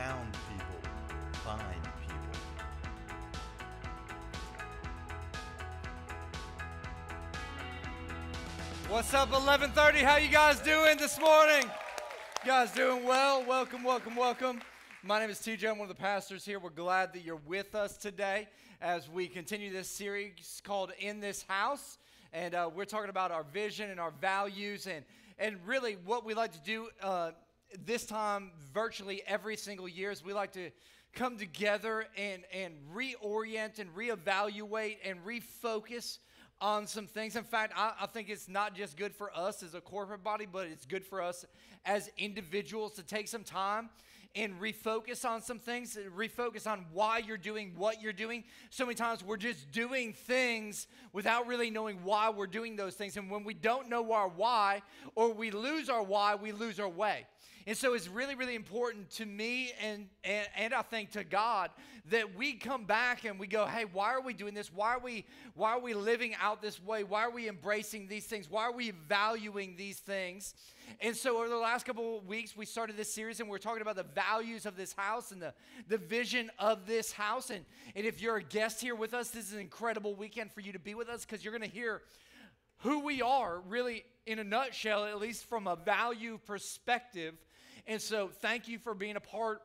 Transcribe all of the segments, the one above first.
found people find people. What's up, 1130? How you guys doing this morning? You guys doing well? Welcome, welcome, welcome. My name is TJ. I'm one of the pastors here. We're glad that you're with us today as we continue this series called In This House. And uh, we're talking about our vision and our values and, and really what we like to do uh, this time virtually every single year is we like to come together and, and reorient and reevaluate and refocus on some things. In fact, I, I, think it's not just good for us as a corporate body, but it's good for us as individuals to take some time and refocus on some things, refocus on why you're doing what you're doing. So many times we're just doing things without really knowing why we're doing those things. And when we don't know our why, or we lose our why, we lose our way. And so it's really, really important to me and, and, and I think to God that we come back and we go, hey, why are we doing this? Why are we, why are we living out this way? Why are we embracing these things? Why are we valuing these things? And so over the last couple of weeks, we started this series and we're talking about the values of this house and the, the vision of this house. And, and if you're a guest here with us, this is an incredible weekend for you to be with us because you're going to hear who we are really in a nutshell, at least from a value perspective and so, thank you for being a part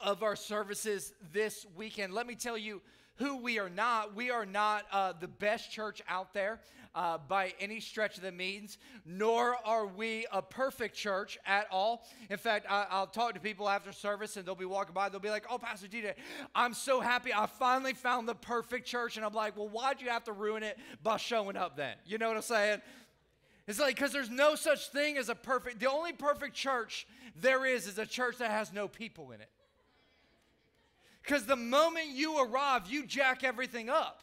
of our services this weekend. Let me tell you who we are not. We are not uh, the best church out there uh, by any stretch of the means, nor are we a perfect church at all. In fact, I, will talk to people after service and they'll be walking by, they'll be like, Oh, Pastor TJ, I'm so happy I finally found the perfect church. And I'm like, Well, why'd you have to ruin it by showing up then? You know what I'm saying? It's like, because there's no such thing as a perfect, the only perfect church there is is a church that has no people in it. Because the moment you arrive, you jack everything up.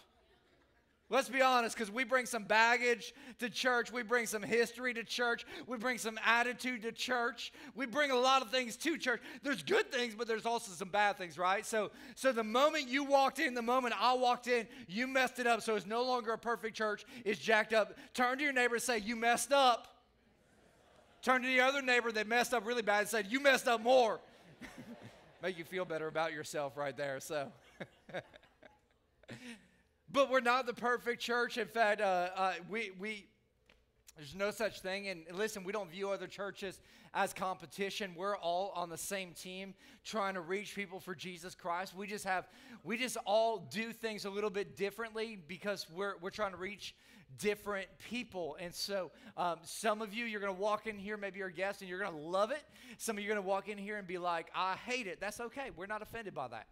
Let's be honest, because we bring some baggage to church. We bring some history to church. We bring some attitude to church. We bring a lot of things to church. There's good things, but there's also some bad things, right? So, so the moment you walked in, the moment I walked in, you messed it up. So it's no longer a perfect church. It's jacked up. Turn to your neighbor and say, You messed up. Turn to the other neighbor that messed up really bad and said, You messed up more. Make you feel better about yourself right there. So. But we're not the perfect church. In fact, uh, uh, we, we, there's no such thing. And listen, we don't view other churches as competition. We're all on the same team trying to reach people for Jesus Christ. We just have, we just all do things a little bit differently because we're, we're trying to reach different people. And so, um, some of you, you're going to walk in here, maybe you're a guest, and you're going to love it. Some of you are going to walk in here and be like, I hate it. That's okay. We're not offended by that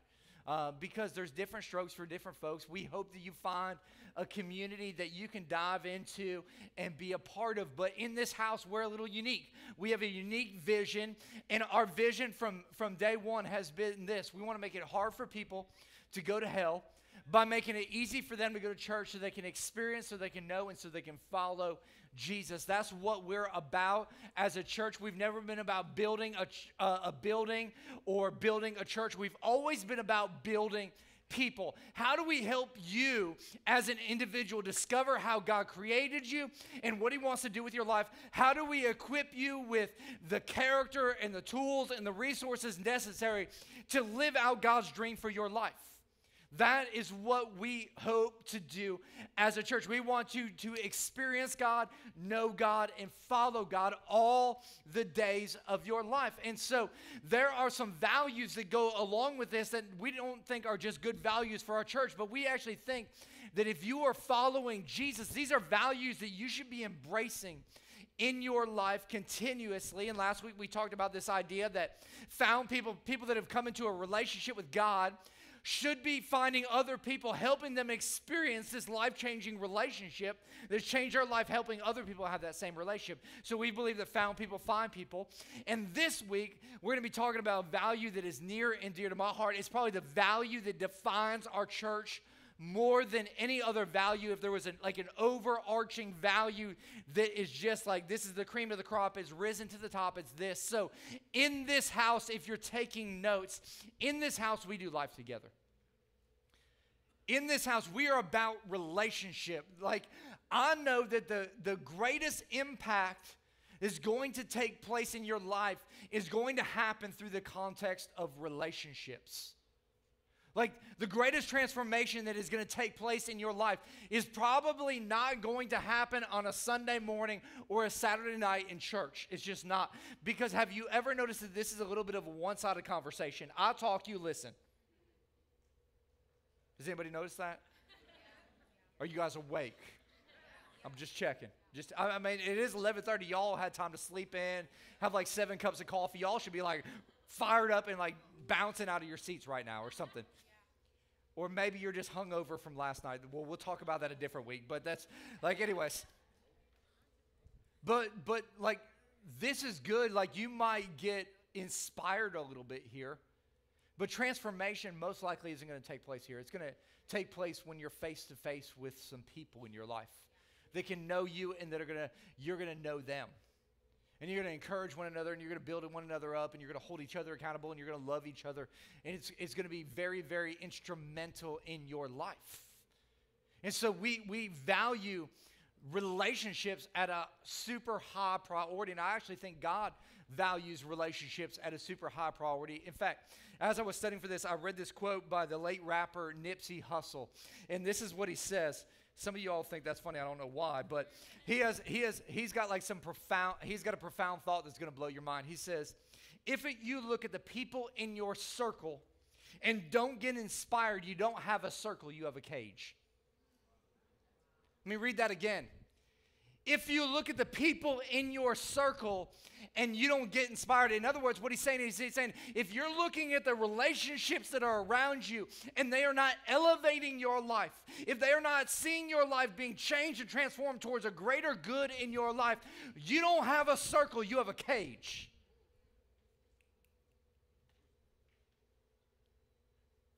uh, because there's different strokes for different folks. We hope that you find a community that you can dive into and be a part of. But in this house, we're a little unique. We have a unique vision, and our vision from, from day one has been this we want to make it hard for people to go to hell by making it easy for them to go to church so they can experience, so they can know, and so they can follow Jesus. That's what we're about as a church. We've never been about building a, uh, a building or building a church. We've always been about building people. How do we help you as an individual discover how God created you and what He wants to do with your life? How do we equip you with the character and the tools and the resources necessary to live out God's dream for your life? That is what we hope to do as a church. We want you to experience God, know God, and follow God all the days of your life. And so there are some values that go along with this that we don't think are just good values for our church, but we actually think that if you are following Jesus, these are values that you should be embracing in your life continuously. And last week we talked about this idea that found people, people that have come into a relationship with God, should be finding other people, helping them experience this life changing relationship that's changed our life, helping other people have that same relationship. So we believe that found people find people. And this week, we're going to be talking about value that is near and dear to my heart. It's probably the value that defines our church more than any other value. If there was an, like an overarching value that is just like this is the cream of the crop is risen to the top it's this. So in this house if you're taking notes in this house we do life together. In this house we are about relationship. Like i know that the the greatest impact is going to take place in your life is going to happen through the context of relationships. Like the greatest transformation that is going to take place in your life is probably not going to happen on a Sunday morning or a Saturday night in church. It's just not. Because have you ever noticed that this is a little bit of a one sided conversation? I talk, you listen. Does anybody notice that? Are you guys awake? I'm just checking. Just I mean, it is 11:30. Y'all had time to sleep in, have like seven cups of coffee. Y'all should be like fired up and like bouncing out of your seats right now or something. Or maybe you're just hungover from last night. Well, we'll talk about that a different week. But that's like, anyways. But but like this is good. Like you might get inspired a little bit here. But transformation most likely isn't going to take place here. It's going to take place when you're face to face with some people in your life that can know you and that are going to you're going to know them. And you're going to encourage one another and you're going to build one another up and you're going to hold each other accountable and you're going to love each other. And it's, it's going to be very, very instrumental in your life. And so we, we value relationships at a super high priority. And I actually think God values relationships at a super high priority. In fact, as I was studying for this, I read this quote by the late rapper Nipsey Hussle. And this is what he says. Some of you all think that's funny. I don't know why, but he has he has he's got like some profound he's got a profound thought that's going to blow your mind. He says, "If it, you look at the people in your circle and don't get inspired, you don't have a circle, you have a cage." Let me read that again. If you look at the people in your circle and you don't get inspired. In other words, what he's saying is he's saying if you're looking at the relationships that are around you and they are not elevating your life, if they are not seeing your life being changed and transformed towards a greater good in your life, you don't have a circle, you have a cage.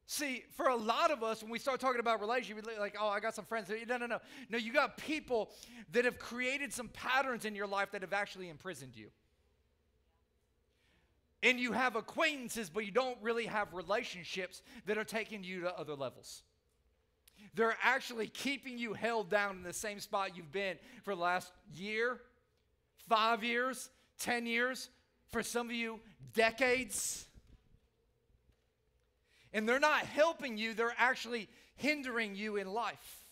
See, for a lot of us, when we start talking about relationships, like, oh, I got some friends. No, no, no. No, you got people that have created some patterns in your life that have actually imprisoned you and you have acquaintances, but you don't really have relationships that are taking you to other levels. They're actually keeping you held down in the same spot you've been for the last year, five years, 10 years, for some of you, decades. And they're not helping you, they're actually hindering you in life.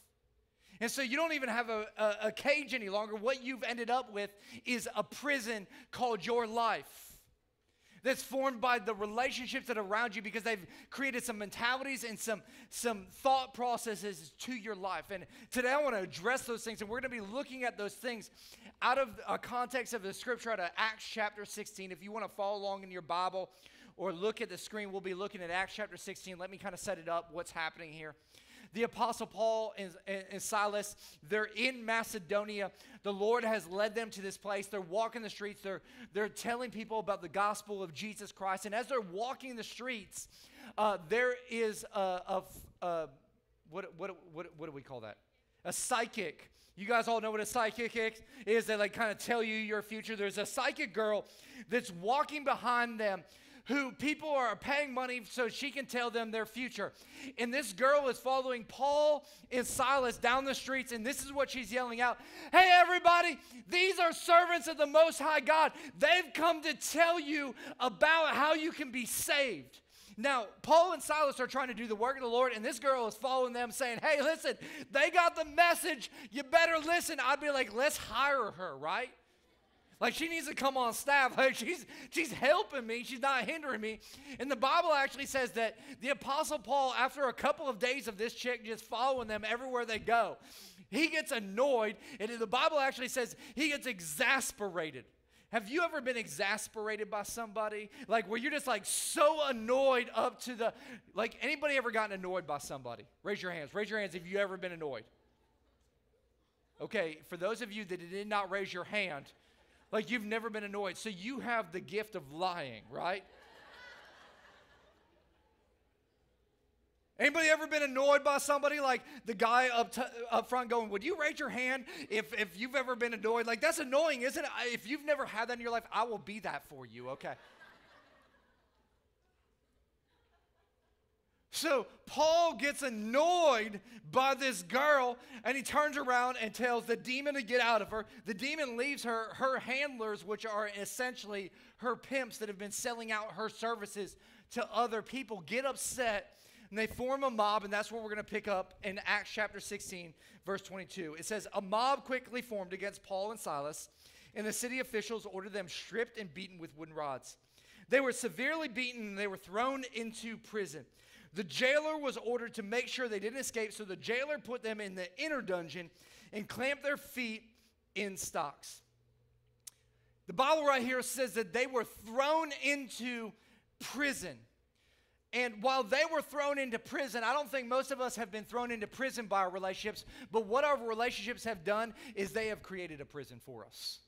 And so you don't even have a, a, a cage any longer. What you've ended up with is a prison called your life that's formed by the relationships that are around you because they've created some mentalities and some, some thought processes to your life. And today I want to address those things, and we're going to be looking at those things out of a context of the scripture out of Acts chapter 16. If you want to follow along in your Bible or look at the screen, we'll be looking at Acts chapter 16. Let me kind of set it up, what's happening here the Apostle Paul and, and, and, Silas, they're in Macedonia. The Lord has led them to this place. They're walking the streets. They're, they're telling people about the gospel of Jesus Christ. And as they're walking the streets, uh, there is a, a, a what, what, what, what do we call that? A psychic. You guys all know what a psychic is? They like kind of tell you your future. There's a psychic girl that's walking behind them who people are paying money so she can tell them their future. And this girl is following Paul and Silas down the streets, and this is what she's yelling out Hey, everybody, these are servants of the Most High God. They've come to tell you about how you can be saved. Now, Paul and Silas are trying to do the work of the Lord, and this girl is following them saying, Hey, listen, they got the message. You better listen. I'd be like, Let's hire her, right? Like she needs to come on staff. Like she's she's helping me. She's not hindering me. And the Bible actually says that the apostle Paul, after a couple of days of this chick just following them everywhere they go, he gets annoyed. And the Bible actually says he gets exasperated. Have you ever been exasperated by somebody? Like where you're just like so annoyed up to the like anybody ever gotten annoyed by somebody? Raise your hands. Raise your hands if you ever been annoyed. Okay, for those of you that did not raise your hand, like you've never been annoyed. So you have the gift of lying, right? Anybody ever been annoyed by somebody like the guy up, t- up front going, Would you raise your hand if, if you've ever been annoyed? Like, that's annoying, isn't it? If you've never had that in your life, I will be that for you, okay? So Paul gets annoyed by this girl and he turns around and tells the demon to get out of her. The demon leaves her, her handlers, which are essentially her pimps that have been selling out her services to other people, get upset and they form a mob, and that's what we're going to pick up in Acts chapter 16, verse 22. It says, A mob quickly formed against Paul and Silas, and the city officials ordered them stripped and beaten with wooden rods. They were severely beaten and they were thrown into prison. The jailer was ordered to make sure they didn't escape, so the jailer put them in the inner dungeon and clamped their feet in stocks. The Bible right here says that they were thrown into prison. And while they were thrown into prison, I don't think most of us have been thrown into prison by our relationships, but what our relationships have done is they have created a prison for us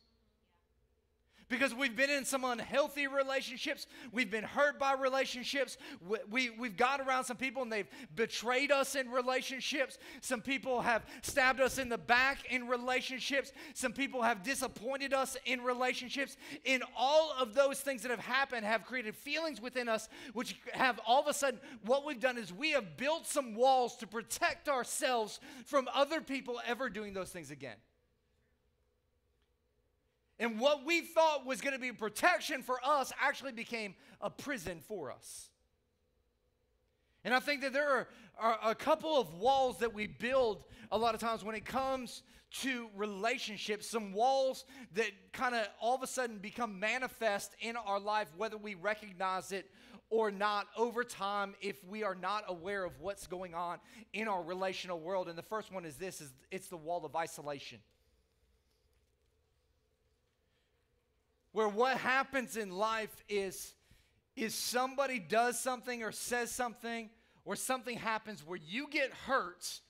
because we've been in some unhealthy relationships. We've been hurt by relationships. We, we, we've got around some people and they've betrayed us in relationships. Some people have stabbed us in the back in relationships. Some people have disappointed us in relationships. In all of those things that have happened, have created feelings within us, which have all of a sudden, what we've done is we have built some walls to protect ourselves from other people ever doing those things again. And what we thought was going to be protection for us actually became a prison for us. And I think that there are, are, a couple of walls that we build a lot of times when it comes to relationships, some walls that kind of all of a sudden become manifest in our life, whether we recognize it or not over time if we are not aware of what's going on in our relational world. And the first one is this is it's the wall of isolation. Where what happens in life is is somebody does something or says something or something happens where you get hurt.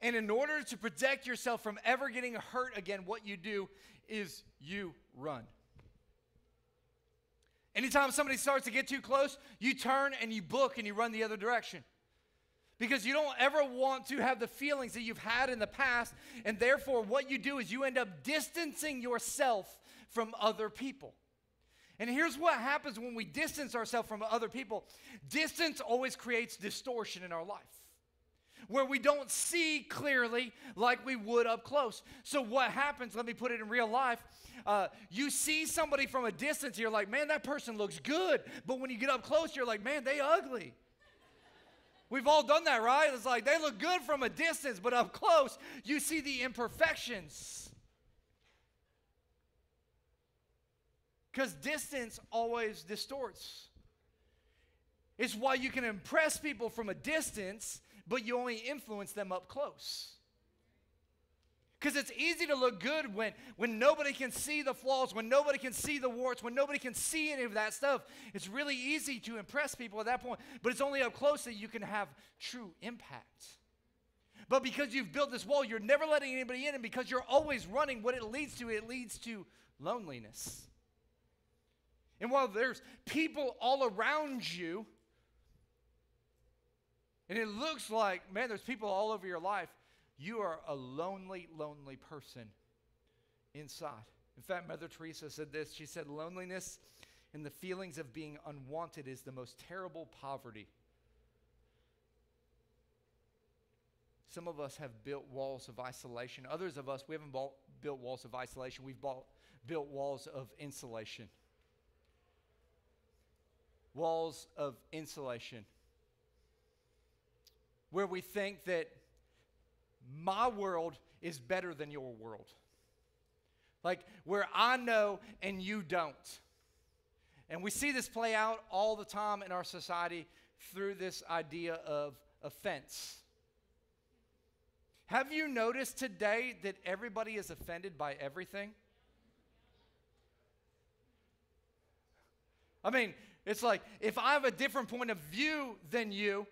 And in order to protect yourself from ever getting hurt again what you do is you run. Anytime somebody starts to get too close you turn and you book and you run the other direction. Because you don't ever want to have the feelings that you've had in the past and therefore what you do is you end up distancing yourself from other people. And here's what happens when we distance ourselves from other people distance always creates distortion in our life. Where we don't see clearly like we would up close. So, what happens? Let me put it in real life. Uh, you see somebody from a distance, you're like, man, that person looks good. But when you get up close, you're like, man, they ugly. We've all done that, right? It's like they look good from a distance, but up close, you see the imperfections. Because distance always distorts. It's why you can impress people from a distance, but you only influence them up close. Because it's easy to look good when, when nobody can see the flaws, when nobody can see the warts, when nobody can see any of that stuff. It's really easy to impress people at that point, but it's only up close that you can have true impact. But because you've built this wall, you're never letting anybody in, and because you're always running, what it leads to, it leads to loneliness. And while there's people all around you, and it looks like, man, there's people all over your life, you are a lonely, lonely person inside. In fact, Mother Teresa said this. She said, Loneliness and the feelings of being unwanted is the most terrible poverty. Some of us have built walls of isolation. Others of us, we haven't built walls of isolation, we've built walls of insulation walls of insulation where we think that my world is better than your world. Like where I know and you don't. And we see this play out all the time in our society through this idea of offense. Have you noticed today that everybody is offended by everything? I mean, it's like if I have a different point of view than you,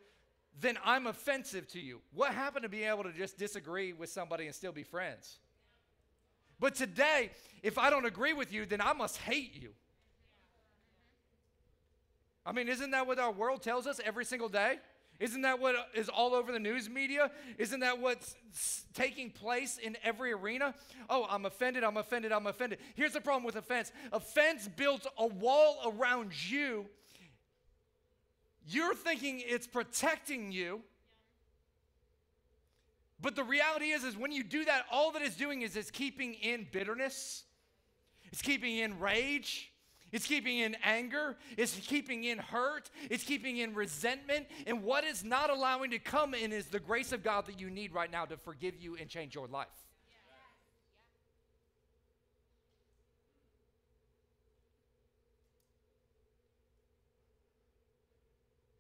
then I'm offensive to you. What happened to be able to just disagree with somebody and still be friends? But today, if I don't agree with you, then I must hate you. I mean, isn't that what our world tells us every single day? Isn't that what is all over the news media? Isn't that what's taking place in every arena? Oh, I'm offended, I'm offended, I'm offended. Here's the problem with offense offense builds a wall around you You're thinking it's protecting you. But the reality is, is when you do that, all that it's doing is it's keeping in bitterness, it's keeping in rage, it's keeping in anger, it's keeping in hurt, it's keeping in resentment. And what is not allowing to come in is the grace of God that you need right now to forgive you and change your life.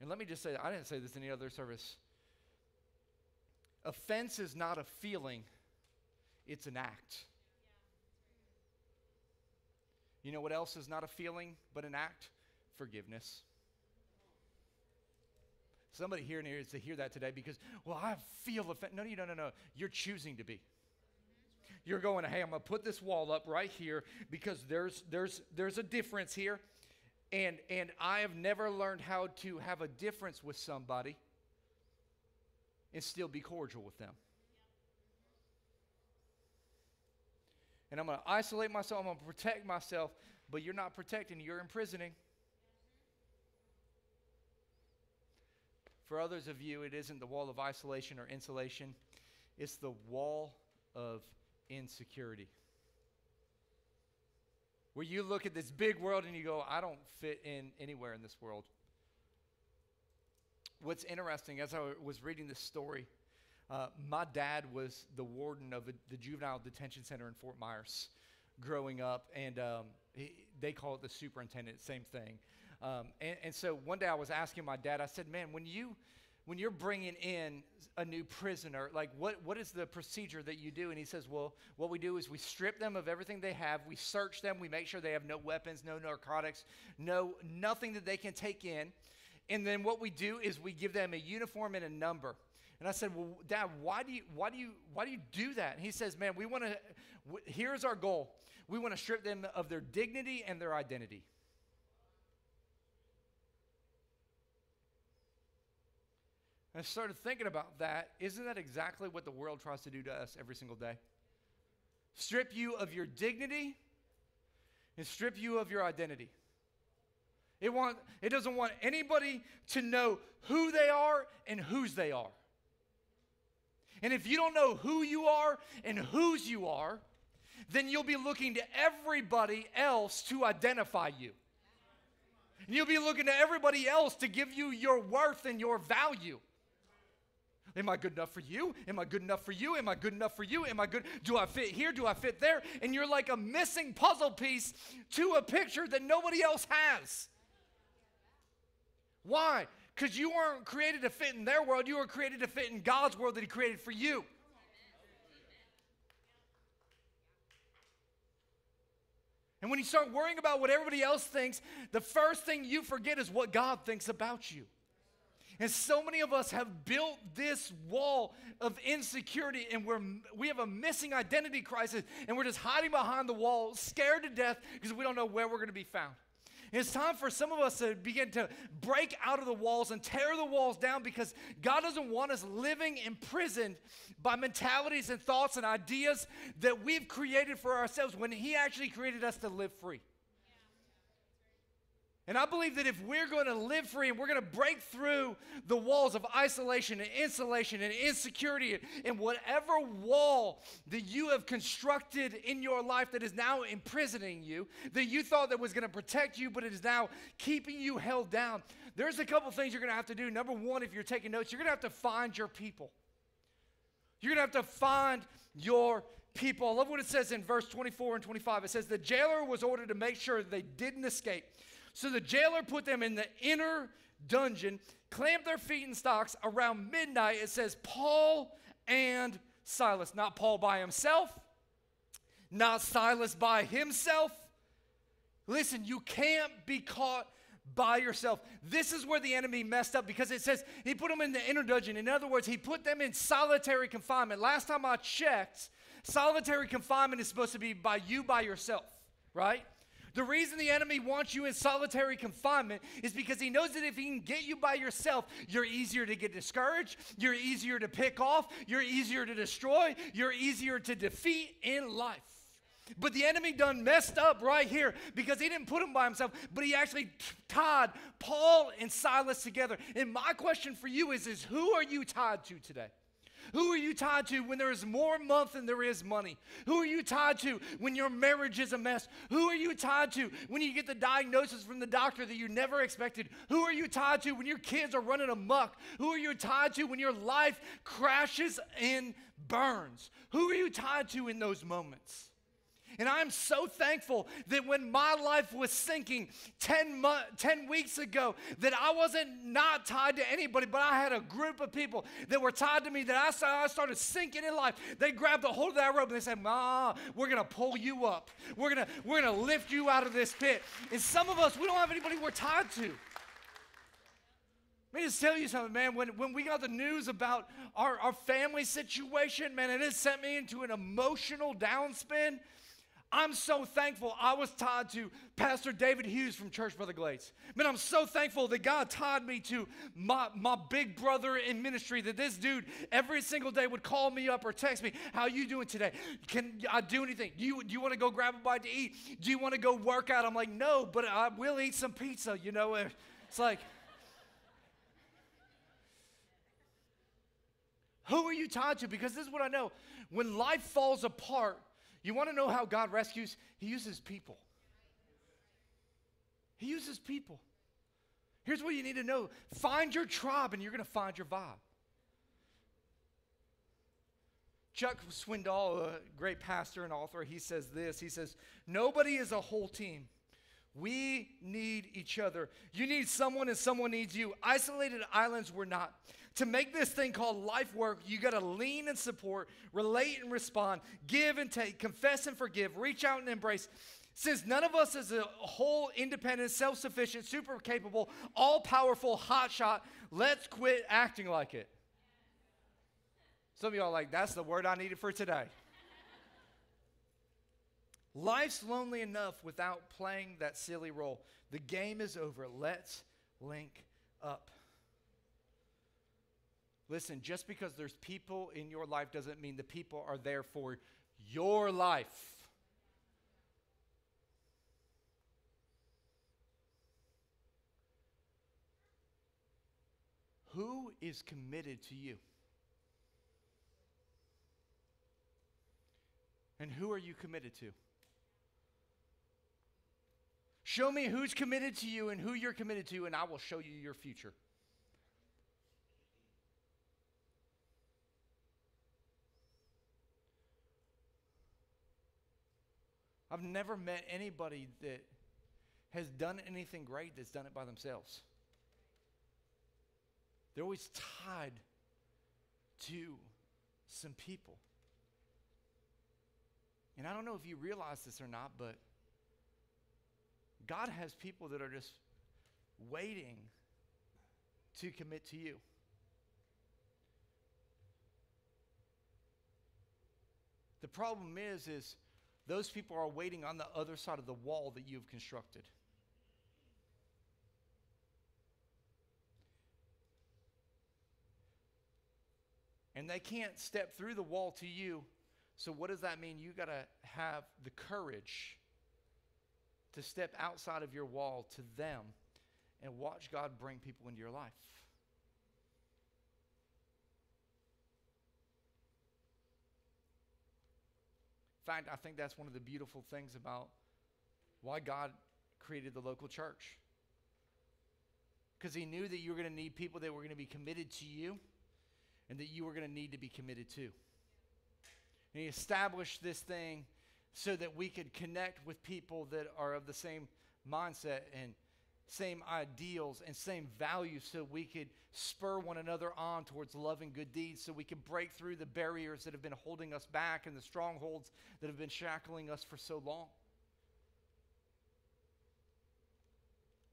And let me just say, I didn't say this in any other service. Offense is not a feeling, it's an act. You know what else is not a feeling but an act? Forgiveness. Somebody here needs to hear that today because, well, I feel offended. No, no, no, no, no. You're choosing to be. You're going, hey, I'm going to put this wall up right here because there's, there's, there's a difference here. And, and I have never learned how to have a difference with somebody and still be cordial with them. And I'm going to isolate myself, I'm going to protect myself, but you're not protecting, you're imprisoning. For others of you, it isn't the wall of isolation or insulation, it's the wall of insecurity. Where you look at this big world and you go, I don't fit in anywhere in this world what's interesting, as I was reading this story, uh, my dad was the warden of a, the juvenile detention center in Fort Myers growing up, and um, he, they call it the superintendent, same thing. Um, and, and, so one day I was asking my dad, I said, man, when you when you're bringing in a new prisoner, like what, what is the procedure that you do? And he says, well, what we do is we strip them of everything they have. We search them. We make sure they have no weapons, no narcotics, no nothing that they can take in. And then what we do is we give them a uniform and a number. And I said, "Well, Dad, why do you why do you why do you do that?" And he says, "Man, we want to. W- here's our goal. We want to strip them of their dignity and their identity." And I started thinking about that. Isn't that exactly what the world tries to do to us every single day? Strip you of your dignity and strip you of your identity. It, want, it doesn't want anybody to know who they are and whose they are. And if you don't know who you are and whose you are, then you'll be looking to everybody else to identify you. And you'll be looking to everybody else to give you your worth and your value. Am I good enough for you? Am I good enough for you? Am I good enough for you? Am I good? Do I fit here? Do I fit there? And you're like a missing puzzle piece to a picture that nobody else has. Why? Because you weren't created to fit in their world, you were created to fit in God's world that He created for you. And when you start worrying about what everybody else thinks, the first thing you forget is what God thinks about you. And so many of us have built this wall of insecurity and we're, we have a missing identity crisis and we're just hiding behind the wall, scared to death because we don't know where we're going to be found. It's time for some of us to begin to break out of the walls and tear the walls down because God doesn't want us living imprisoned by mentalities and thoughts and ideas that we've created for ourselves when He actually created us to live free. And I believe that if we're going to live free and we're going to break through the walls of isolation and insulation and insecurity and whatever wall that you have constructed in your life that is now imprisoning you, that you thought that was going to protect you, but it is now keeping you held down, there's a couple things you're going to have to do. Number one, if you're taking notes, you're going to have to find your people. You're going to have to find your people. I love what it says in verse 24 and 25. It says, The jailer was ordered to make sure they didn't escape. So the jailer put them in the inner dungeon, clamped their feet in stocks. Around midnight, it says Paul and Silas. Not Paul by himself, not Silas by himself. Listen, you can't be caught by yourself. This is where the enemy messed up because it says he put them in the inner dungeon. In other words, he put them in solitary confinement. Last time I checked, solitary confinement is supposed to be by you by yourself, right? The reason the enemy wants you in solitary confinement is because he knows that if he can get you by yourself, you're easier to get discouraged, you're easier to pick off, you're easier to destroy, you're easier to defeat in life. But the enemy done messed up right here because he didn't put him by himself, but he actually tied Paul and Silas together. And my question for you is, is who are you tied to today? Who are you tied to when there is more month than there is money? Who are you tied to when your marriage is a mess? Who are you tied to when you get the diagnosis from the doctor that you never expected? Who are you tied to when your kids are running amok? Who are you tied to when your life crashes and burns? Who are you tied to in those moments? And I'm so thankful that when my life was sinking 10, mo- 10 weeks ago, that I wasn't not tied to anybody, but I had a group of people that were tied to me that I, saw, I started sinking in life. They grabbed a hold of that rope and they said, Ma, we're going to pull you up. We're going to we're gonna lift you out of this pit. And some of us, we don't have anybody we're tied to. Let me just tell you something, man. When, when we got the news about our, our family situation, man, it has sent me into an emotional downspin. I'm so thankful I was tied to Pastor David Hughes from Church by the Glades. Man, I'm so thankful that God tied me to my, my big brother in ministry, that this dude every single day would call me up or text me, how you doing today? Can I do anything? Do you, do you want to go grab a bite to eat? Do you want to go work out? I'm like, no, but I will eat some pizza, you know? It's like, who are you tied to? Because this is what I know. When life falls apart, you want to know how God rescues? He uses people. He uses people. Here's what you need to know find your tribe, and you're going to find your vibe. Chuck Swindoll, a great pastor and author, he says this. He says, Nobody is a whole team. We need each other. You need someone, and someone needs you. Isolated islands, we're not. To make this thing called life work, you got to lean and support, relate and respond, give and take, confess and forgive, reach out and embrace. Since none of us is a whole, independent, self sufficient, super capable, all powerful hotshot, let's quit acting like it. Some of y'all like, that's the word I needed for today. Life's lonely enough without playing that silly role. The game is over. Let's link up. Listen, just because there's people in your life doesn't mean the people are there for your life. Who is committed to you? And who are you committed to? Show me who's committed to you and who you're committed to, and I will show you your future. I've never met anybody that has done anything great that's done it by themselves. They're always tied to some people. And I don't know if you realize this or not, but God has people that are just waiting to commit to you. The problem is is those people are waiting on the other side of the wall that you've constructed. And they can't step through the wall to you. So, what does that mean? You got to have the courage to step outside of your wall to them and watch God bring people into your life. Fact, I think that's one of the beautiful things about why God created the local church. Because He knew that you were going to need people that were going to be committed to you and that you were going to need to be committed to. And He established this thing so that we could connect with people that are of the same mindset and same ideals and same values so we could spur one another on towards love and good deeds so we could break through the barriers that have been holding us back and the strongholds that have been shackling us for so long.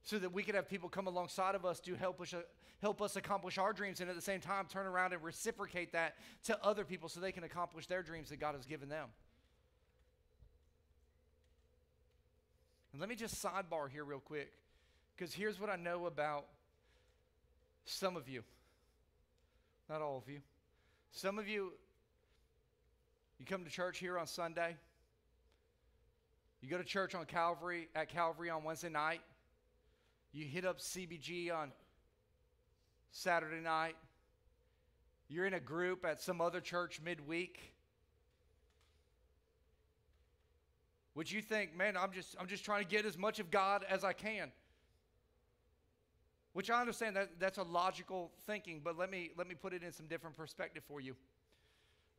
So that we could have people come alongside of us to help us, uh, help us accomplish our dreams and at the same time turn around and reciprocate that to other people so they can accomplish their dreams that God has given them. And let me just sidebar here, real quick, because here's what I know about some of you. Not all of you. Some of you, you come to church here on Sunday, You go to church on Calvary at Calvary on Wednesday night. You hit up CBG on Saturday night. You're in a group at some other church midweek. Would you think, man, I'm just I'm just trying to get as much of God as I can? Which I understand that that's a logical thinking, but let me let me put it in some different perspective for you.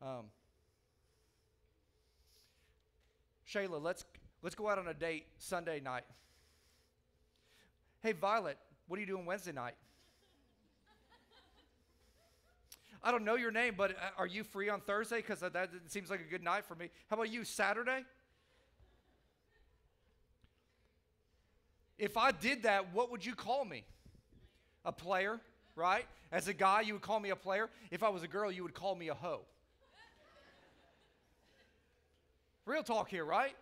Um, Shayla, let's let's go out on a date Sunday night. Hey, Violet, what are you doing Wednesday night? I don't know your name, but uh, are you free on Thursday? Because that seems like a good night for me. How about you, Saturday? If I did that, what would you call me? A player, right? As a guy, you would call me a player. If I was a girl, you would call me a hoe. Real talk here, right?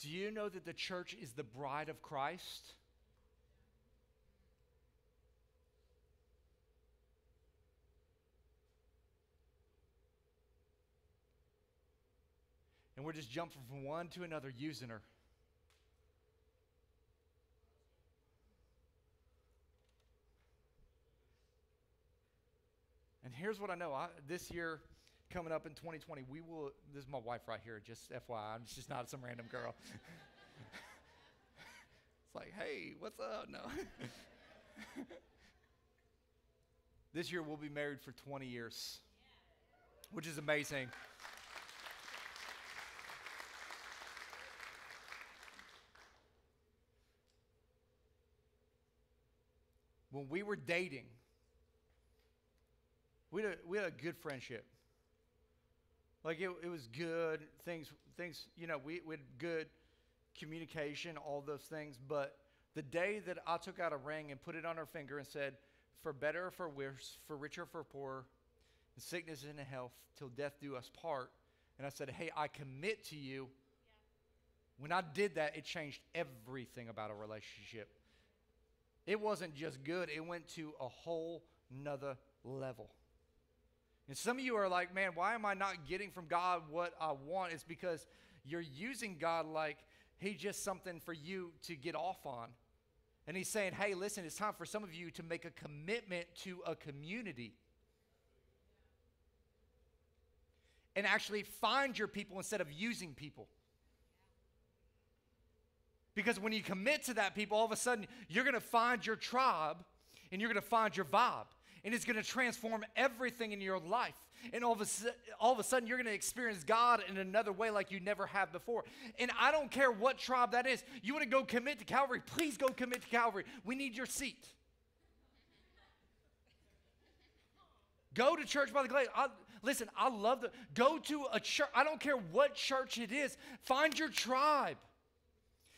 Do you know that the church is the bride of Christ? And we're just jumping from one to another using her. And here's what I know I, this year, coming up in 2020, we will. This is my wife right here, just FYI. I'm just not some random girl. it's like, hey, what's up? No. this year, we'll be married for 20 years, which is amazing. when we were dating, we had a, we had a good friendship. Like it, it was good things things you know we, we had good communication all those things but the day that I took out a ring and put it on her finger and said for better or for worse for richer or for poorer in sickness and in health till death do us part and I said hey I commit to you yeah. when I did that it changed everything about our relationship it wasn't just good, it went to a whole nother level. And some of you are like, man, why am I not getting from God what I want? It's because you're using God like He's just something for you to get off on. And He's saying, hey, listen, it's time for some of you to make a commitment to a community. And actually find your people instead of using people. Because when you commit to that people, all of a sudden you're going to find your tribe and you're going to find your vibe. And it's going to transform everything in your life. And all of, a, all of a sudden, you're going to experience God in another way like you never have before. And I don't care what tribe that is. You want to go commit to Calvary? Please go commit to Calvary. We need your seat. Go to church by the glade. I, listen, I love the go to a church. I don't care what church it is. Find your tribe.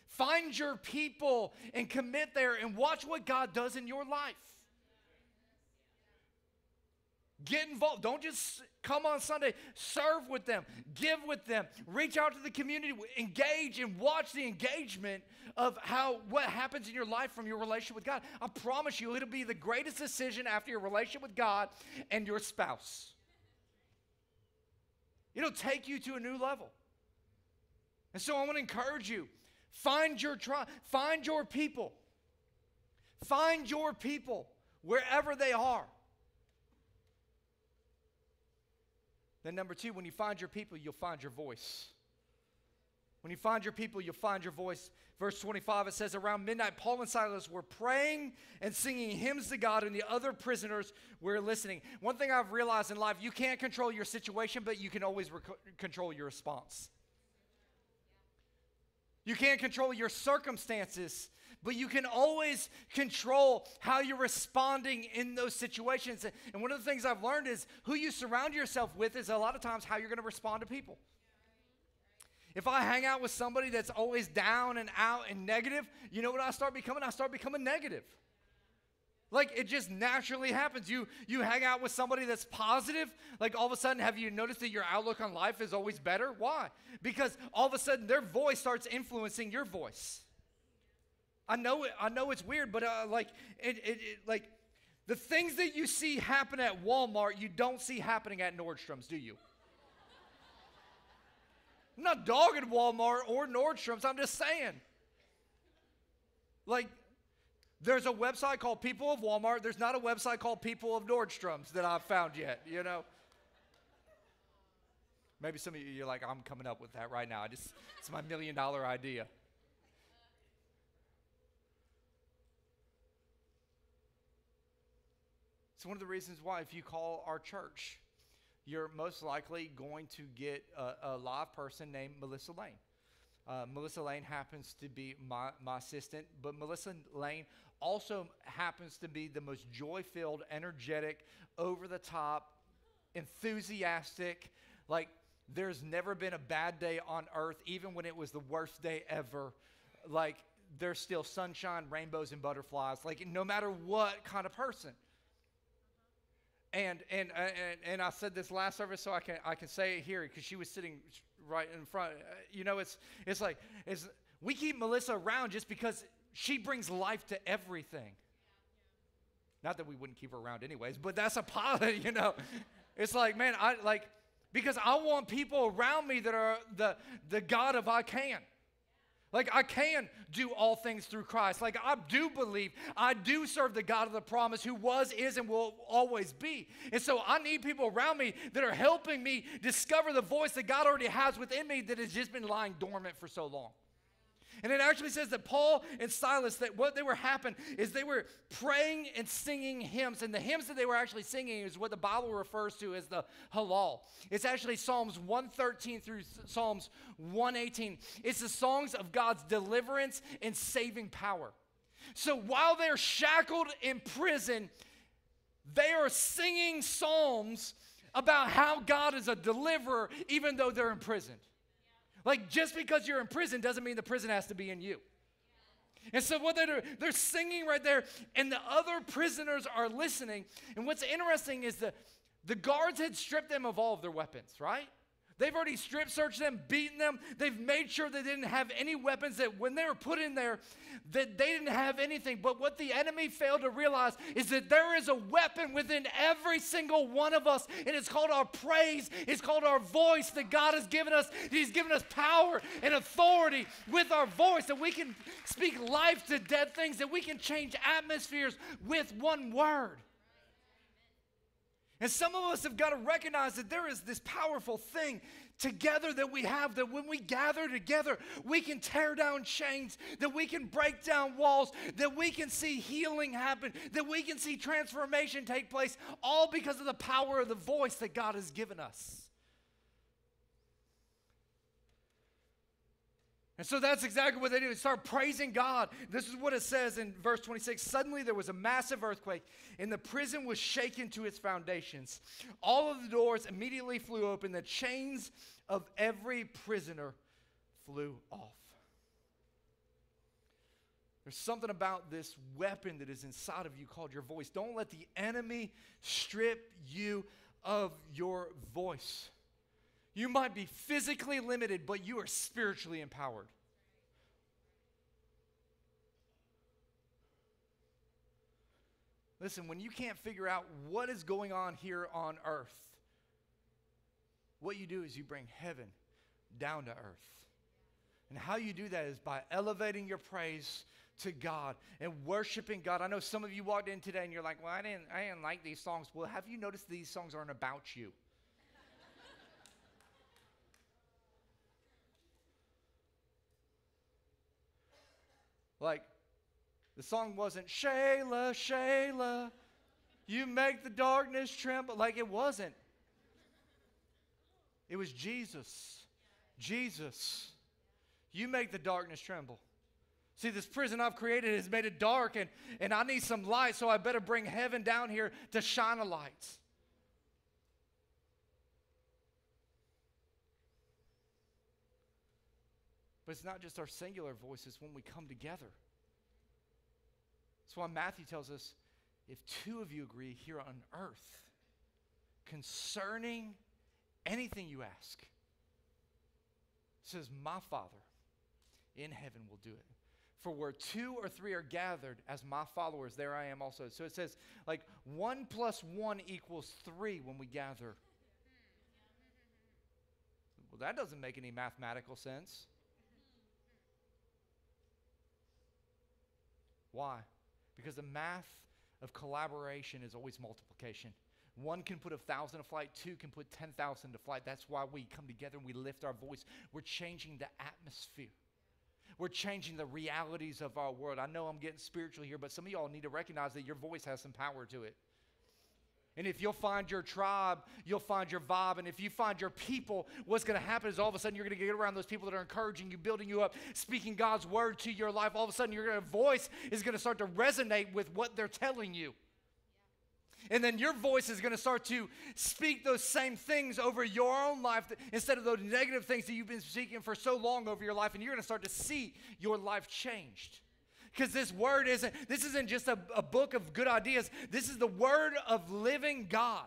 Find your people and commit there and watch what God does in your life. Get involved. Don't just come on Sunday. Serve with them. Give with them. Reach out to the community. Engage and watch the engagement of how what happens in your life from your relationship with God. I promise you, it'll be the greatest decision after your relationship with God and your spouse. It'll take you to a new level. And so I want to encourage you Find your tribe, find your people. Find your people wherever they are. Then, number two, when you find your people, you'll find your voice. When you find your people, you'll find your voice. Verse 25, it says, Around midnight, Paul and Silas were praying and singing hymns to God, and the other prisoners were listening. One thing I've realized in life you can't control your situation, but you can always control your response. You can't control your circumstances, but you can always control how you're responding in those situations. And one of the things I've learned is who you surround yourself with is a lot of times how you're going to respond to people. If I hang out with somebody that's always down and out and negative, you know what I start becoming? I start becoming negative. Like it just naturally happens. You you hang out with somebody that's positive, like all of a sudden have you noticed that your outlook on life is always better? Why? Because all of a sudden their voice starts influencing your voice. I know I know it's weird, but uh, like it, it, it like the things that you see happen at Walmart, you don't see happening at Nordstrom's, do you? I'm not dogging Walmart or Nordstrom's. I'm just saying. Like, there's a website called People of Walmart. There's not a website called People of Nordstrom's that I've found yet, you know? Maybe some of you, you're like, I'm coming up with that right now. I just, it's my million dollar idea. It's one of the reasons why, if you call our church, you're most likely going to get a, a live person named Melissa Lane. Uh, Melissa Lane happens to be my, my assistant, but Melissa Lane also happens to be the most joy filled, energetic, over the top, enthusiastic. Like, there's never been a bad day on earth, even when it was the worst day ever. Like, there's still sunshine, rainbows, and butterflies. Like, no matter what kind of person. And, and, uh, and, and I said this last service, so I can, I can say it here because she was sitting right in front. Uh, you know, it's, it's like it's, we keep Melissa around just because she brings life to everything. Not that we wouldn't keep her around anyways, but that's a pilot, you know. It's like, man, I like because I want people around me that are the the God of I can. Like, I can do all things through Christ. Like, I do believe, I do serve the God of the promise who was, is, and will always be. And so I need people around me that are helping me discover the voice that God already has within me that has just been lying dormant for so long. And it actually says that Paul and Silas, that what they were happening is they were praying and singing hymns. And the hymns that they were actually singing is what the Bible refers to as the Hallel. It's actually Psalms 113 through Psalms 118. It's the songs of God's deliverance and saving power. So while they're shackled in prison, they are singing psalms about how God is a deliverer, even though they're imprisoned. Like, just because you're in prison doesn't mean the prison has to be in you. And so, what they're they're singing right there, and the other prisoners are listening. And what's interesting is that the guards had stripped them of all of their weapons, right? They've already strip searched them, beaten them. They've made sure they didn't have any weapons that when they were put in there, that they didn't have anything. But what the enemy failed to realize is that there is a weapon within every single one of us, and it's called our praise. It's called our voice that God has given us. He's given us power and authority with our voice that we can speak life to dead things, that we can change atmospheres with one word. And some of us have got to recognize that there is this powerful thing together that we have that when we gather together, we can tear down chains, that we can break down walls, that we can see healing happen, that we can see transformation take place, all because of the power of the voice that God has given us. And so that's exactly what they do. They start praising God. This is what it says in verse 26. Suddenly there was a massive earthquake, and the prison was shaken to its foundations. All of the doors immediately flew open. The chains of every prisoner flew off. There's something about this weapon that is inside of you called your voice. Don't let the enemy strip you of your voice. You might be physically limited, but you are spiritually empowered. Listen, when you can't figure out what is going on here on earth, what you do is you bring heaven down to earth. And how you do that is by elevating your praise to God and worshiping God. I know some of you walked in today and you're like, well, I didn't, I didn't like these songs. Well, have you noticed these songs aren't about you? Like, the song wasn't Shayla, Shayla, you make the darkness tremble. Like, it wasn't. It was Jesus. Jesus, you make the darkness tremble. See, this prison I've created has made it dark, and, and I need some light, so I better bring heaven down here to shine a light. But it's not just our singular voices when we come together. That's why Matthew tells us if two of you agree here on earth concerning anything you ask, says, My Father in heaven will do it. For where two or three are gathered as my followers, there I am also. So it says, like, one plus one equals three when we gather Well, that doesn't make any mathematical sense. Why? Because the math of collaboration is always multiplication. One can put a thousand to flight, two can put 10,000 to flight. That's why we come together and we lift our voice. We're changing the atmosphere. We're changing the realities of our world. I know I'm getting spiritual here, but some of y'all need to recognize that your voice has some power to it. And if you'll find your tribe, you'll find your vibe. And if you find your people, what's going to happen is all of a sudden you're going to get around those people that are encouraging you, building you up, speaking God's word to your life. All of a sudden, your voice is going to start to resonate with what they're telling you. And then your voice is going to start to speak those same things over your own life instead of those negative things that you've been speaking for so long over your life. And you're going to start to see your life changed. Because this word isn't, this isn't just a, a book of good ideas. This is the word of living God.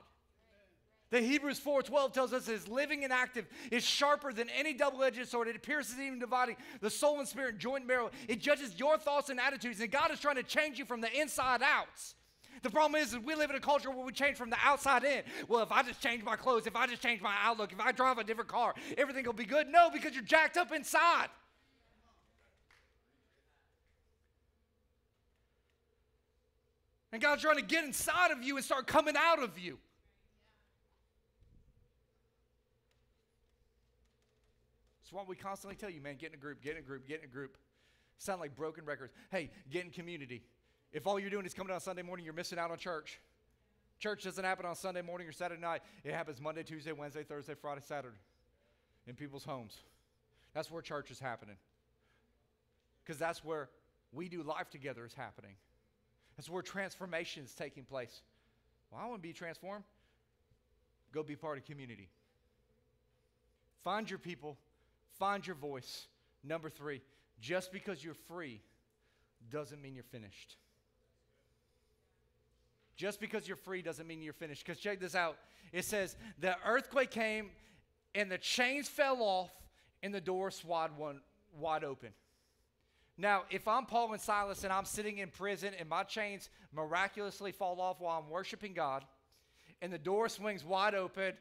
The Hebrews 4:12 tells us is living and active, is sharper than any double-edged sword. It pierces even dividing the soul and spirit, joint and marrow. It judges your thoughts and attitudes, and God is trying to change you from the inside out. The problem is, is we live in a culture where we change from the outside in. Well, if I just change my clothes, if I just change my outlook, if I drive a different car, everything will be good. No, because you're jacked up inside. And God's trying to get inside of you and start coming out of you. That's why we constantly tell you, man, get in a group, get in a group, get in a group. Sound like broken records. Hey, get in community. If all you're doing is coming on Sunday morning, you're missing out on church. Church doesn't happen on Sunday morning or Saturday night. It happens Monday, Tuesday, Wednesday, Thursday, Friday, Saturday in people's homes. That's where church is happening. Because that's where we do life together is happening. That's where transformation is taking place. Well, I want to be transformed. Go be part of community. Find your people, find your voice. Number three, just because you're free doesn't mean you're finished. Just because you're free doesn't mean you're finished. Because check this out it says, the earthquake came and the chains fell off and the doors swad one, wide open. Now, if I'm Paul and Silas and I'm sitting in prison and my chains miraculously fall off while I'm worshiping God and the door swings wide open,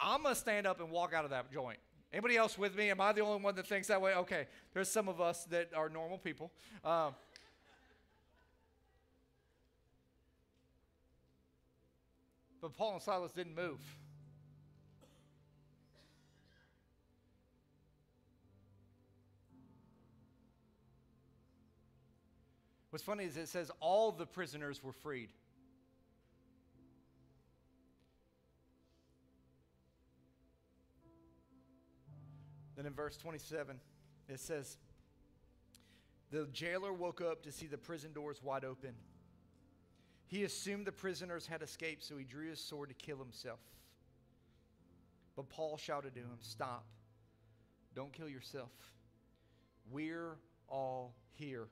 I'm going to stand up and walk out of that joint. Anybody else with me? Am I the only one that thinks that way? Okay, there's some of us that are normal people. Um, but Paul and Silas didn't move. What's funny is it says all the prisoners were freed. Then in verse 27, it says, The jailer woke up to see the prison doors wide open. He assumed the prisoners had escaped, so he drew his sword to kill himself. But Paul shouted to him, Stop. Don't kill yourself. We're all here.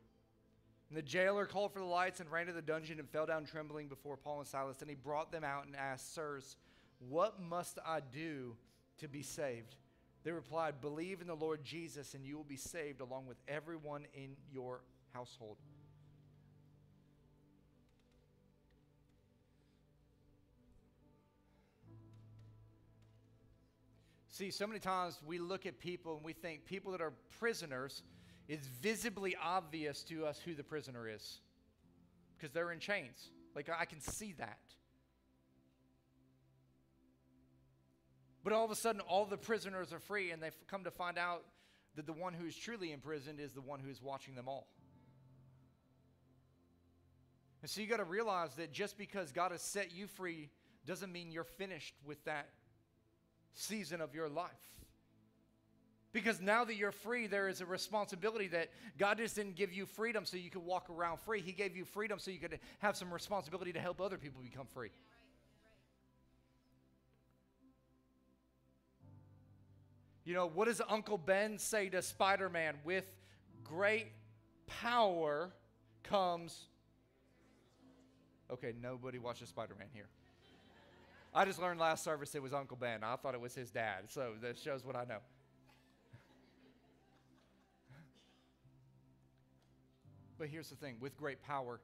And the jailer called for the lights and ran to the dungeon and fell down trembling before Paul and Silas. And he brought them out and asked, Sirs, what must I do to be saved? They replied, Believe in the Lord Jesus, and you will be saved along with everyone in your household. See, so many times we look at people and we think people that are prisoners it's visibly obvious to us who the prisoner is because they're in chains. Like, I can see that. But all of a sudden, all the prisoners are free, and they've come to find out that the one who is truly imprisoned is the one who is watching them all. And so you got to realize that just because God has set you free doesn't mean you're finished with that season of your life. Because now that you're free, there is a responsibility that God just didn't give you freedom so you could walk around free. He gave you freedom so you could have some responsibility to help other people become free. You know, what does Uncle Ben say to Spider Man? With great power comes. Okay, nobody watches Spider Man here. I just learned last service it was Uncle Ben. I thought it was his dad, so that shows what I know. But here's the thing with great power,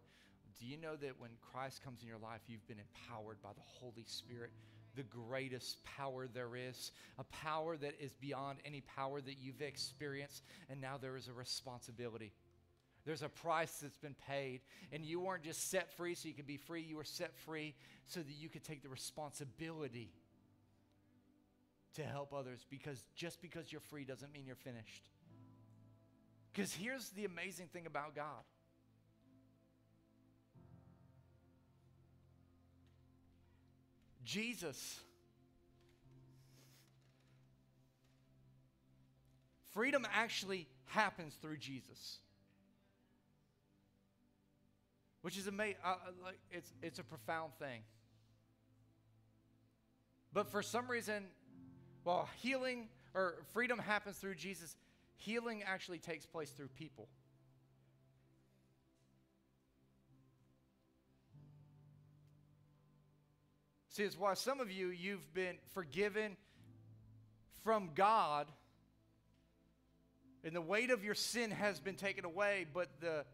do you know that when Christ comes in your life, you've been empowered by the Holy Spirit the greatest power there is, a power that is beyond any power that you've experienced, and now there is a responsibility. There's a price that's been paid, and you weren't just set free so you could be free, you were set free so that you could take the responsibility to help others because just because you're free doesn't mean you're finished. Because here's the amazing thing about God Jesus. Freedom actually happens through Jesus. Which is amazing. Uh, like, it's, it's a profound thing. But for some reason, well, healing or freedom happens through Jesus, healing actually takes place through people. See, it's why some of you, you've been forgiven from God, and the weight of your sin has been taken away, but the,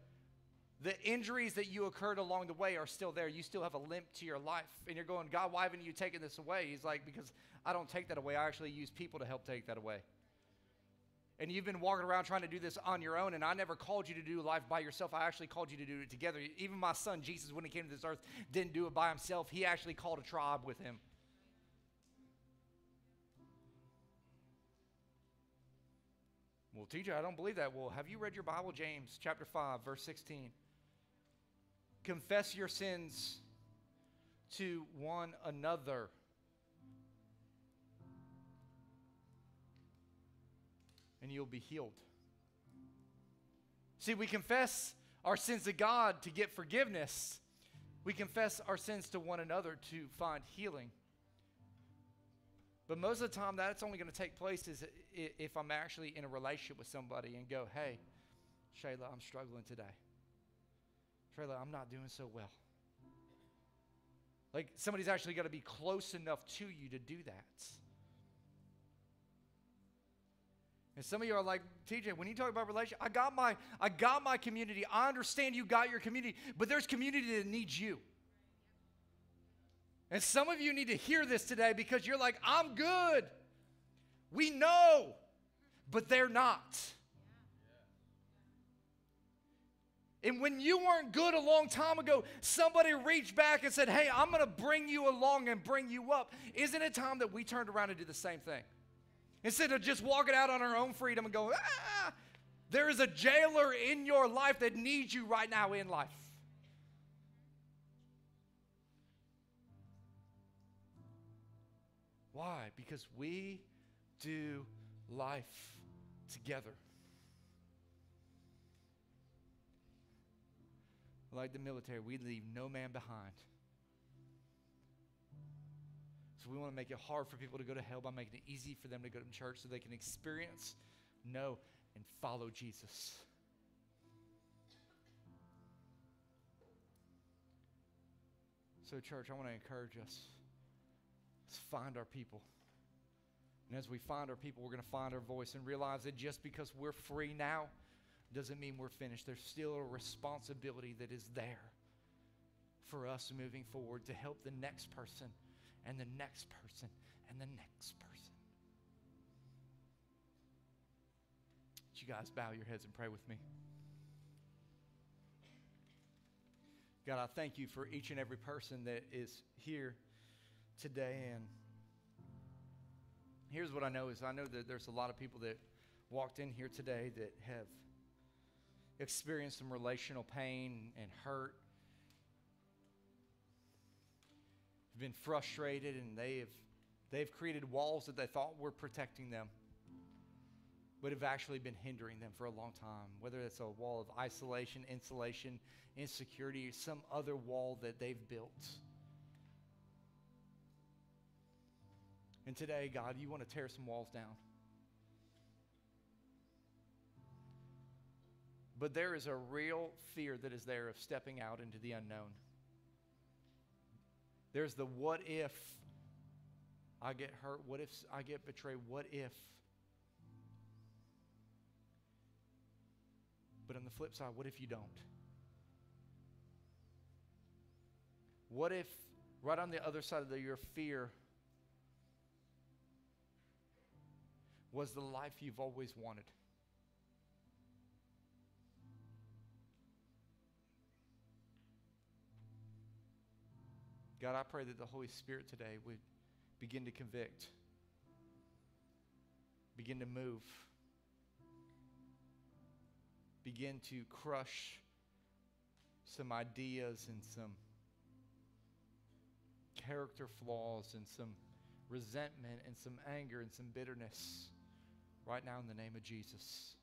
the injuries that you occurred along the way are still there. You still have a limp to your life. And you're going, God, why haven't you taken this away? He's like, because I don't take that away. I actually use people to help take that away and you've been walking around trying to do this on your own, and I never called you to do life by yourself. I actually called you to do it together. Even my son, Jesus, when he came to this earth, didn't do it by himself. He actually called a tribe with him. Well, teacher, I don't believe that. Well, have you read your Bible? James chapter 5, verse 16. Confess your sins to one another and you'll be healed. See, we confess our sins to God to get forgiveness. We confess our sins to one another to find healing. But most of the time, that's only going to take place is if I'm actually in a relationship with somebody and go, hey, Shayla, I'm struggling today. Shayla, I'm not doing so well. Like somebody's actually got to be close enough to you to do that. And some of you are like, TJ, when you talk about relationship, I got my I got my community. I understand you got your community, but there's community that needs you. And some of you need to hear this today because you're like, I'm good. We know, but they're not. And when you weren't good a long time ago, somebody reached back and said, Hey, I'm going to bring you along and bring you up. Isn't it time that we turned around and do the same thing? Instead of just walking out on our own freedom and going, ah, there is a jailer in your life that needs you right now in life. Why? Because we do life together. Like the military, we leave no man behind. So we want to make it hard for people to go to hell by making it easy for them to go to church so they can experience, know, and follow Jesus. So, church, I want to encourage us. Let's find our people. And as we find our people, we're going to find our voice and realize that just because we're free now doesn't mean we're finished. There's still a responsibility that is there for us moving forward to help the next person and the next person and the next person. Would you guys bow your heads and pray with me? God, I thank you for each and every person that is here today. And here's what I know is I know that there's a lot of people that walked in here today that have experienced some relational pain and hurt been frustrated and they have, they've created walls that they thought were protecting them, but have actually been hindering them for a long time. Whether it's a wall of isolation, insulation, insecurity, or some other wall that they've built. And today, God, you want to tear some walls down. But there is a real fear that is there of stepping out into the unknown. There's the what if I get hurt? What if I get betrayed? What if? But on the flip side, what if you don't? What if, right on the other side of the, your fear, was the life you've always wanted? God, I pray that the Holy Spirit today would begin to convict, begin to move, begin to crush some ideas and some character flaws and some resentment and some anger and some bitterness right now in the name of Jesus.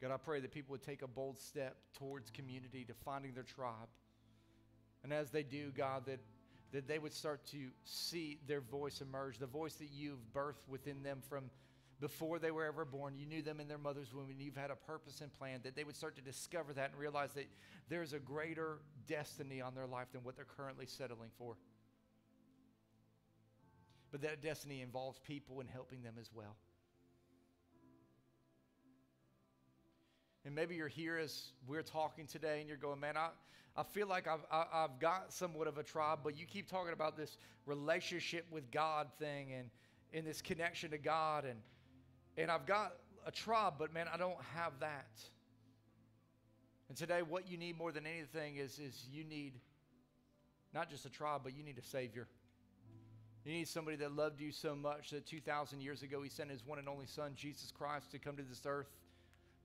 God, I pray that people would take a bold step towards community, to finding their tribe. And as they do, God, that, that they would start to see their voice emerge, the voice that you've birthed within them from before they were ever born. You knew them in their mother's womb, and you've had a purpose and plan, that they would start to discover that and realize that there's a greater destiny on their life than what they're currently settling for. But that destiny involves people and helping them as well. And maybe you're here as we're talking today and you're going, man, I, I feel like I've, I, have got somewhat of a tribe, but you keep talking about this relationship with God thing and, and this connection to God. And, and I've got a tribe, but man, I don't have that. And today, what you need more than anything is, is you need not just a tribe, but you need a Savior. You need somebody that loved you so much that 2,000 years ago, He sent His one and only Son, Jesus Christ, to come to this earth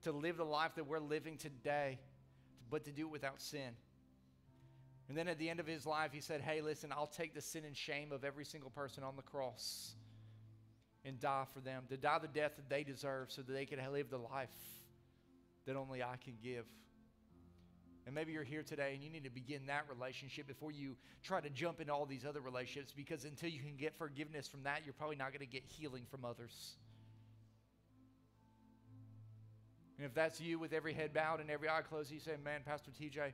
to live the life that we're living today, but to do it without sin. And then at the end of his life, he said, Hey, listen, I'll take the sin and shame of every single person on the cross and die for them, to die the death that they deserve so that they can live the life that only I can give. And maybe you're here today and you need to begin that relationship before you try to jump into all these other relationships because until you can get forgiveness from that, you're probably not going to get healing from others. And if that's you with every head bowed and every eye closed, you say, Man, Pastor TJ,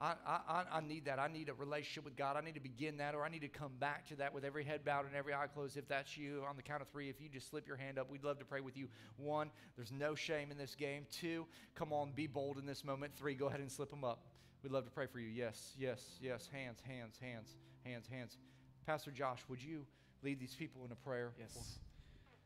I, I, I need that. I need a relationship with God. I need to begin that, or I need to come back to that with every head bowed and every eye closed. If that's you, on the count of three, if you just slip your hand up, we'd love to pray with you. One, there's no shame in this game. Two, come on, be bold in this moment. Three, go ahead and slip them up. We'd love to pray for you. Yes, yes, yes. Hands, hands, hands, hands, hands. Pastor Josh, would you lead these people in a prayer? Yes.